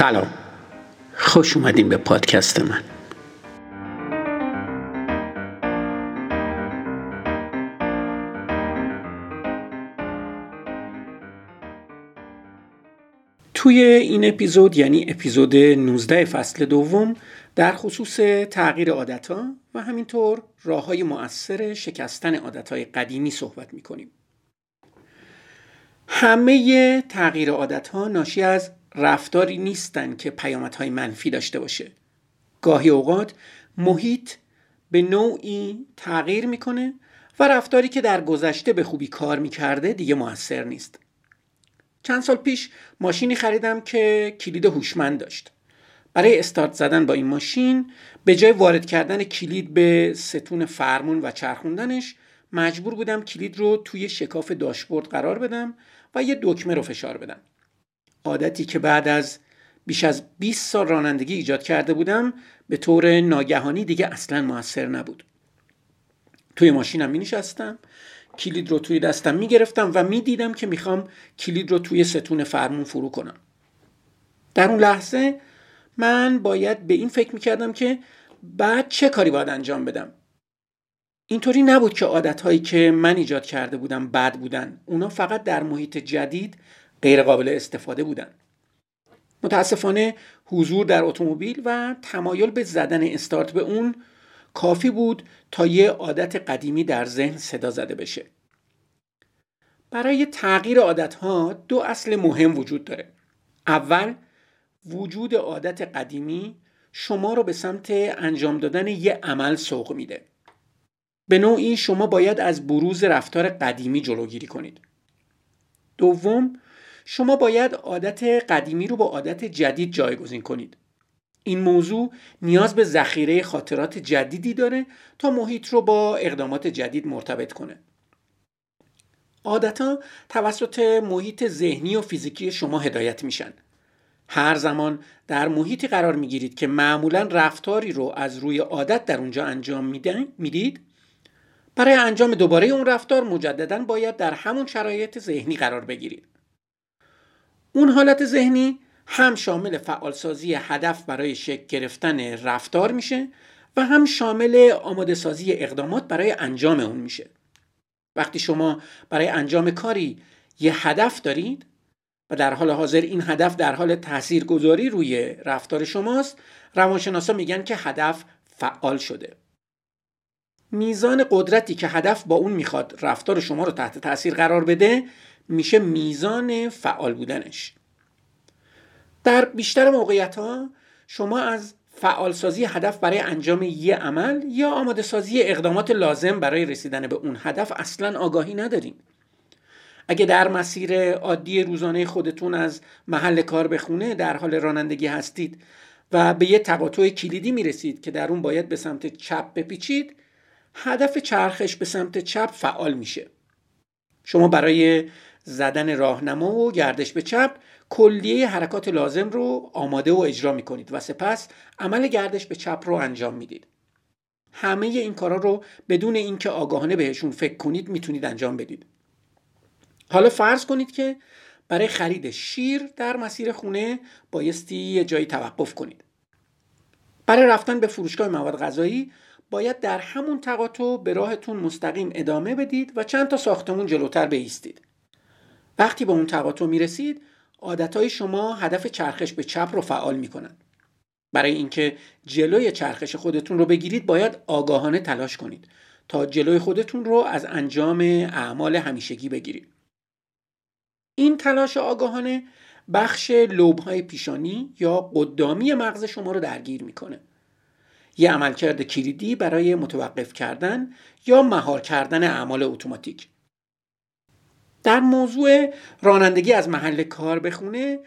سلام خوش اومدین به پادکست من توی این اپیزود یعنی اپیزود 19 فصل دوم در خصوص تغییر عادت ها و همینطور راه های مؤثر شکستن عادت های قدیمی صحبت می کنیم. همه تغییر عادت ها ناشی از رفتاری نیستن که پیامدهای منفی داشته باشه. گاهی اوقات محیط به نوعی تغییر می‌کنه و رفتاری که در گذشته به خوبی کار می‌کرده دیگه موثر نیست. چند سال پیش ماشینی خریدم که کلید هوشمند داشت. برای استارت زدن با این ماشین به جای وارد کردن کلید به ستون فرمون و چرخوندنش مجبور بودم کلید رو توی شکاف داشبورد قرار بدم و یه دکمه رو فشار بدم. عادتی که بعد از بیش از 20 سال رانندگی ایجاد کرده بودم به طور ناگهانی دیگه اصلا موثر نبود. توی ماشینم می نشستم کلید رو توی دستم می گرفتم و می دیدم که می‌خوام کلید رو توی ستون فرمون فرو کنم. در اون لحظه من باید به این فکر می‌کردم که بعد چه کاری باید انجام بدم اینطوری نبود که عادتهایی که من ایجاد کرده بودم بد بودن اونا فقط در محیط جدید غیر قابل استفاده بودن. متاسفانه حضور در اتومبیل و تمایل به زدن استارت به اون کافی بود تا یه عادت قدیمی در ذهن صدا زده بشه. برای تغییر عادتها دو اصل مهم وجود داره. اول وجود عادت قدیمی شما رو به سمت انجام دادن یه عمل سوق میده. به نوعی شما باید از بروز رفتار قدیمی جلوگیری کنید. دوم شما باید عادت قدیمی رو با عادت جدید جایگزین کنید. این موضوع نیاز به ذخیره خاطرات جدیدی داره تا محیط رو با اقدامات جدید مرتبط کنه. عادتا توسط محیط ذهنی و فیزیکی شما هدایت میشن. هر زمان در محیطی قرار می‌گیرید که معمولا رفتاری رو از روی عادت در اونجا انجام می‌دید برای انجام دوباره اون رفتار مجددا باید در همون شرایط ذهنی قرار بگیرید. اون حالت ذهنی هم شامل فعالسازی هدف برای شکل گرفتن رفتار میشه و هم شامل آماده سازی اقدامات برای انجام اون میشه. وقتی شما برای انجام کاری یه هدف دارید و در حال حاضر این هدف در حال تاثیرگذاری روی رفتار شماست روانشناسا میگن که هدف فعال شده. میزان قدرتی که هدف با اون می‌خواد رفتار شما رو تحت تاثیر قرار بده میشه میزان فعال بودنش. در بیشتر موقعیت ها شما از فعالسازی هدف برای انجام یه عمل یا آماده سازی اقدامات لازم برای رسیدن به اون هدف اصلا آگاهی ندارین. اگه در مسیر عادی روزانه خودتون از محل کار به خونه در حال رانندگی هستید و به یه تقاطع کلیدی می‌رسید که در اون باید به سمت چپ بپیچید هدف چرخش به سمت چپ فعال میشه. شما برای زدن راهنما و گردش به چپ کلیه حرکات لازم رو آماده و اجرا می‌کنید و سپس عمل گردش به چپ رو انجام می‌دید. همه این کارا رو بدون اینکه آگاهانه بهشون فکر کنید می‌تونید انجام بدید. حالا فرض کنید که برای خرید شیر در مسیر خونه بایستی یه جایی توقف کنید. برای رفتن به فروشگاه مواد غذایی باید در همون تقاطع به راهتون مستقیم ادامه بدید و چند تا ساختمون جلوتر بیستید. وقتی به اون تقاطع می‌رسید عادتهای شما هدف چرخش به چپ رو فعال می‌کنن. برای اینکه جلوی چرخش خودتون رو بگیرید باید آگاهانه تلاش کنید تا جلوی خودتون رو از انجام اعمال همیشگی بگیرید. این تلاش آگاهانه بخش لوبهای پیشانی یا قدامی مغز شما رو درگیر می‌کنه. یه عملکرد کلیدی برای متوقف کردن یا مهار کردن اعمال اتوماتیک. در موضوع رانندگی از محل کار بخونه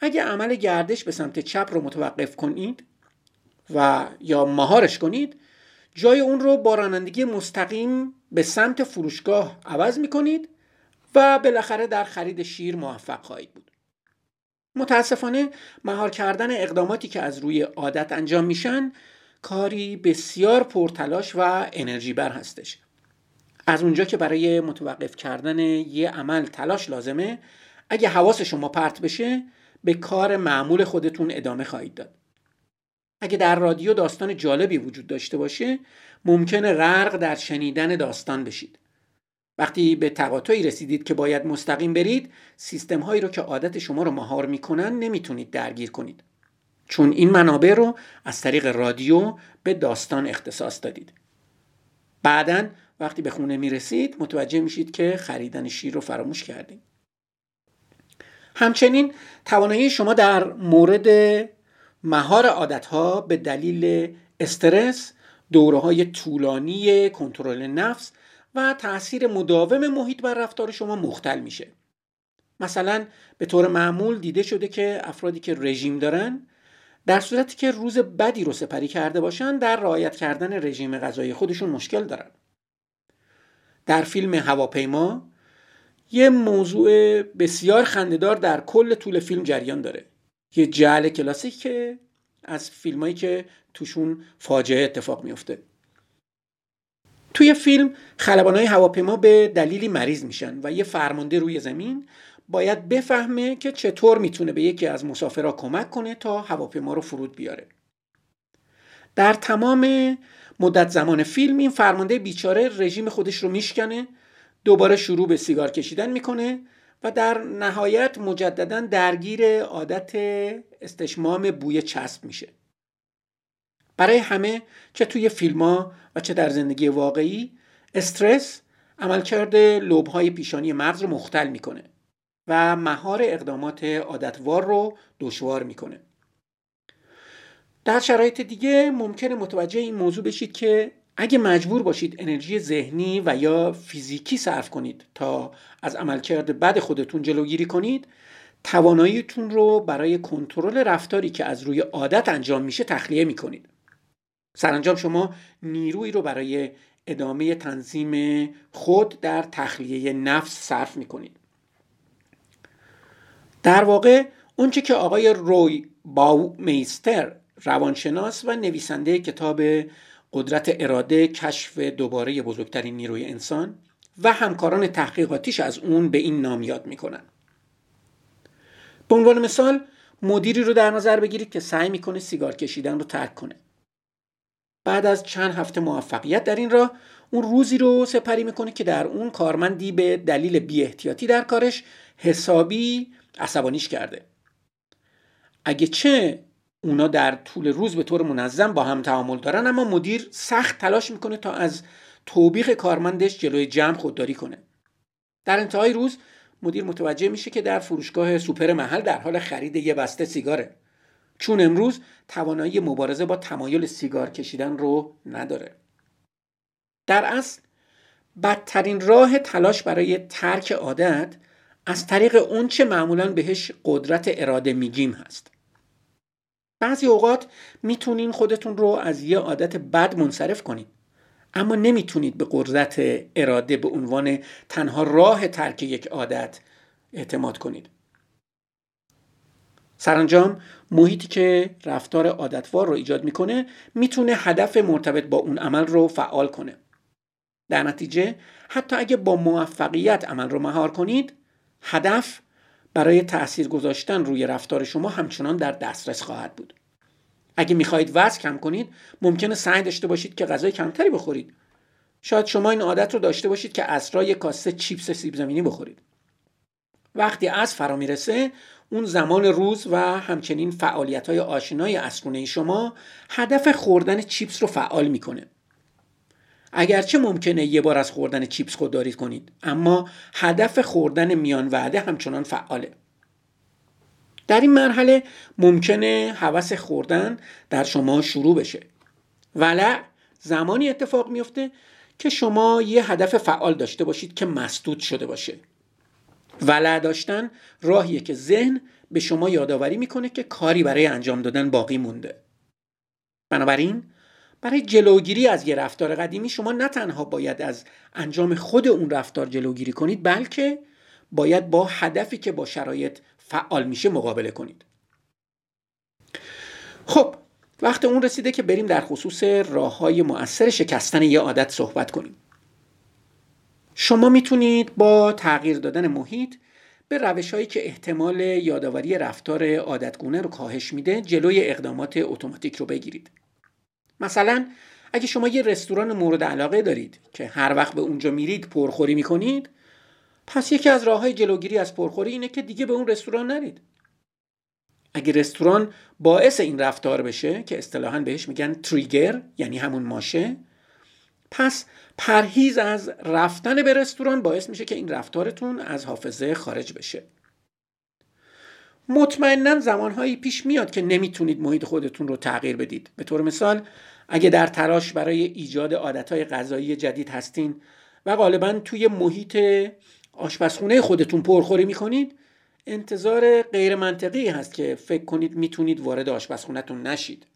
اگه عمل گردش به سمت چپ رو متوقف کنید و یا مهارش کنید جای اون رو با رانندگی مستقیم به سمت فروشگاه عوض می کنید و بالاخره در خرید شیر موفق خواهید بود. متاسفانه مهار کردن اقداماتی که از روی عادت انجام میشن کاری بسیار پرتلاش و انرژی بر هستش. از اونجا که برای متوقف کردن یه عمل تلاش لازمه اگه حواس شما پرت بشه به کار معمول خودتون ادامه خواهید داد. اگه در رادیو داستان جالبی وجود داشته باشه ممکنه غرق در شنیدن داستان بشید. وقتی به تقاطعی رسیدید که باید مستقیم برید سیستم هایی رو که عادت شما رو مهار می‌کنن نمی‌تونید درگیر کنید. چون این منابع رو از طریق رادیو به داستان اختصاص دادید. بعدا وقتی به خونه می‌رسید متوجه میشید که خریدن شیر رو فراموش کردید همچنین توانایی شما در مورد مهار عادت ها به دلیل استرس دوره های طولانی کنترل نفس و تاثیر مداوم محیط بر رفتار شما مختل میشه. مثلا به طور معمول دیده شده که افرادی که رژیم دارن در صورتی که روز بدی رو سپری کرده باشن در رعایت کردن رژیم غذایی خودشون مشکل دارن. در فیلم هواپیما یه موضوع بسیار خندهدار در کل طول فیلم جریان داره. یه جعل که از فیلمایی که توشون فاجعه اتفاق میفته توی فیلم های هواپیما به دلیلی مریض میشن و یه فرمانده روی زمین باید بفهمه که چطور می‌تونه به یکی از مسافرها کمک کنه تا هواپیما رو فرود بیاره. در تمام مدت زمان فیلم این فرمانده بیچاره رژیم خودش رو میشکنه دوباره شروع به سیگار کشیدن می‌کنه و در نهایت مجددا درگیر عادت استشمام بوی چسب میشه. برای همه چه توی فیلم ها و چه در زندگی واقعی استرس عملکرد لوبهای پیشانی مغز رو مختل می‌کنه و مهار اقدامات عادتوار رو دشوار می‌کنه. در شرایط دیگه ممکنه متوجه این موضوع بشید که اگه مجبور باشید انرژی ذهنی و یا فیزیکی صرف کنید تا از عملکرد بد خودتون جلوگیری کنید تواناییتون رو برای کنترل رفتاری که از روی عادت انجام میشه تخلیه می‌کنید. سرانجام شما نیرویی رو برای ادامه تنظیم خود در تخلیه نفس صرف می‌کنید. در واقع اونچه که آقای روی باو میستر روانشناس و نویسنده کتاب قدرت اراده کشف دوباره بزرگترین نیروی انسان و همکاران تحقیقاتیش از اون به این نام یاد می‌کنن. به عنوان مثال مدیری رو در نظر بگیرید که سعی می‌کنه سیگار کشیدن رو ترک کنه. بعد از چند هفته موفقیت در این راه اون روزی رو سپری می‌کنه که در اون کارمندی به دلیل بی احتیاطی در کارش حسابی عصبانیش کرده. اگه چه اونا در طول روز به طور منظم با هم تعامل دارن اما مدیر سخت تلاش می‌کنه تا از توبیخ کارمندش جلوی جمع خودداری کنه. در انتهای روز مدیر متوجه میشه که در فروشگاه سوپر محل در حال خرید یه بسته سیگاره. چون امروز توانایی مبارزه با تمایل سیگار کشیدن رو نداره. در اصل بدترین راه تلاش برای ترک عادت از طریق اونچه معمولا بهش قدرت اراده میگیم هست. بعضی اوقات می‌تونین خودتون رو از یه عادت بد منصرف کنید اما نمی‌تونید به قدرت اراده به عنوان تنها راه ترک یک عادت اعتماد کنید. سرانجام محیطی که رفتار عادتوار رو ایجاد می‌کنه می‌تونه هدف مرتبط با اون عمل رو فعال کنه. در نتیجه حتی اگه با موفقیت عمل رو مهار کنید هدف برای تاثیر گذاشتن روی رفتار شما همچنان در دسترس خواهد بود. اگه می‌خواهید وزن کم کنید ممکنه سعی داشته باشید که غذای کمتری بخورید. شاید شما این عادت رو داشته باشید که اسرا یک کاسه چیپس سیب زمینی بخورید. وقتی از فرا می‌رسه اون زمان روز و همچنین فعالیت های آشنای اسرونه شما هدف خوردن چیپس رو فعال می‌کنه. اگرچه ممکنه یه بار از خوردن چیپس خودداری کنید اما هدف خوردن میان وعده همچنان فعاله. در این مرحله ممکنه هوس خوردن در شما شروع بشه. ولع زمانی اتفاق میفته که شما یه هدف فعال داشته باشید که مسدود شده باشه. ولع داشتن راهیه که ذهن به شما یادآوری می‌کنه که کاری برای انجام دادن باقی مونده. بنابراین برای جلوگیری از یه رفتار قدیمی شما نه تنها باید از انجام خود اون رفتار جلوگیری کنید بلکه باید با هدفی که با شرایط فعال میشه مقابله کنید. خب وقت اون رسیده که بریم در خصوص راه های مؤثر شکستن یه عادت صحبت کنیم. شما می‌تونید با تغییر دادن محیط به روش هایی که احتمال یادآوری رفتار عادتگونه رو کاهش میده جلوی اقدامات اتوماتیک رو بگیرید. مثلا اگه شما یه رستوران مورد علاقه دارید که هر وقت به اونجا میرید پرخوری می‌کنید پس یکی از راه های جلوگیری از پرخوری اینه که دیگه به اون رستوران نرید. اگه رستوران باعث این رفتار بشه که اصطلاحا بهش میگن تریگر یعنی همون ماشه پس پرهیز از رفتن به رستوران باعث میشه که این رفتارتون از حافظه خارج بشه. مطمئنا زمانهایی پیش میاد که نمی‌تونید محیط خودتون رو تغییر بدید. به طور مثال اگه در تلاش برای ایجاد عادتهای غذایی جدید هستین و غالبا توی محیط آشپزخونه خودتون پرخوری می‌کنید انتظار غیر منطقی هست که فکر کنید می‌تونید وارد آشپزخونهتون نشید.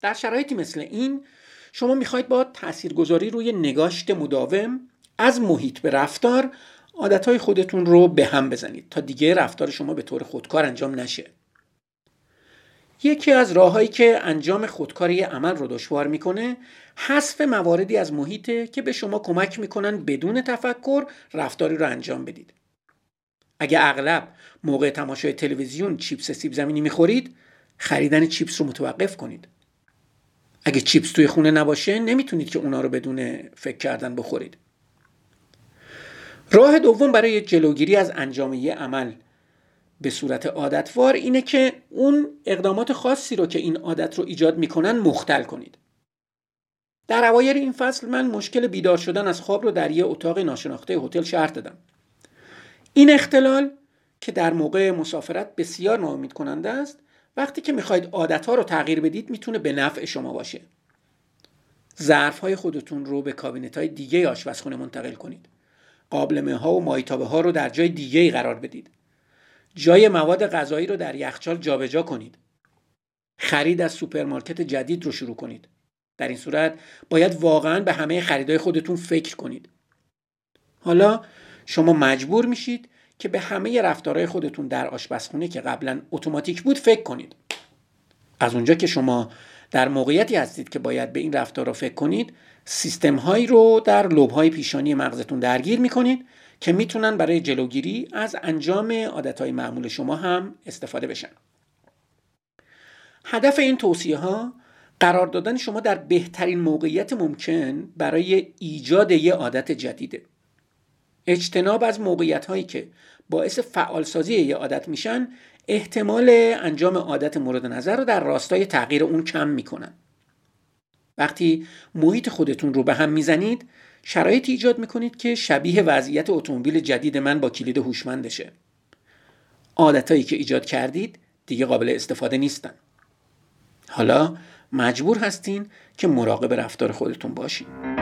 در شرایطی مثل این شما می‌خواید با تاثیرگذاری روی نگاشت مداوم از محیط به رفتار عادتهای خودتون رو به هم بزنید تا دیگه رفتار شما به طور خودکار انجام نشه. یکی از راههایی که انجام خودکاری عمل رو دشوار می‌کنه حذف مواردی از محیطه که به شما کمک می‌کنن بدون تفکر رفتاری رو انجام بدید. اگه اغلب موقع تماشای تلویزیون چیپس سیب زمینی می‌خورید خریدن چیپس رو متوقف کنید. اگه چیپس توی خونه نباشه نمی‌تونید که اونا رو بدون فکر کردن بخورید. راه دوم برای جلوگیری از انجام یه عمل به صورت عادتوار اینه که اون اقدامات خاصی رو که این عادت رو ایجاد می‌کنن مختل کنید. در اوایل این فصل من مشکل بیدار شدن از خواب رو در یه اتاق ناشناخته هتل شهر دادم. این اختلال که در موقع مسافرت بسیار ناامید کننده است وقتی که می‌خواید عادت ها رو تغییر بدید می‌تونه به نفع شما باشه. ظرف های خودتون رو به کابینت های دیگه آشپزخونه منتقل کنید. قابلمه ها و ماهیتابه ها رو در جای دیگه قرار بدید. جای مواد غذایی رو در یخچال جابجا کنید. خرید از سوپرمارکت جدید رو شروع کنید. در این صورت باید واقعا به همه خریدهای خودتون فکر کنید. حالا شما مجبور میشید که به همه رفتارهای خودتون در آشپزخونه که قبلا اتوماتیک بود فکر کنید. از اونجا که شما در موقعیتی هستید که باید به این رفتار رو فکر کنید سیستم هایی رو در لوب های پیشانی مغزتون درگیر می‌کنید که می‌تونن برای جلوگیری از انجام عادت های معمول شما هم استفاده بشن. هدف این توصیه ها قرار دادن شما در بهترین موقعیت ممکن برای ایجاد یه عادت جدیده. اجتناب از موقعیت هایی که باعث فعالسازی یه عادت میشن احتمال انجام عادت مورد نظر رو در راستای تغییر اون کم می‌کنن. وقتی محیط خودتون رو به هم می‌زنید شرایط ایجاد می‌کنید که شبیه وضعیت اتومبیل جدید من با کلید هوشمندشه. عادتهایی که ایجاد کردید دیگه قابل استفاده نیستن. حالا مجبور هستین که مراقب رفتار خودتون باشین.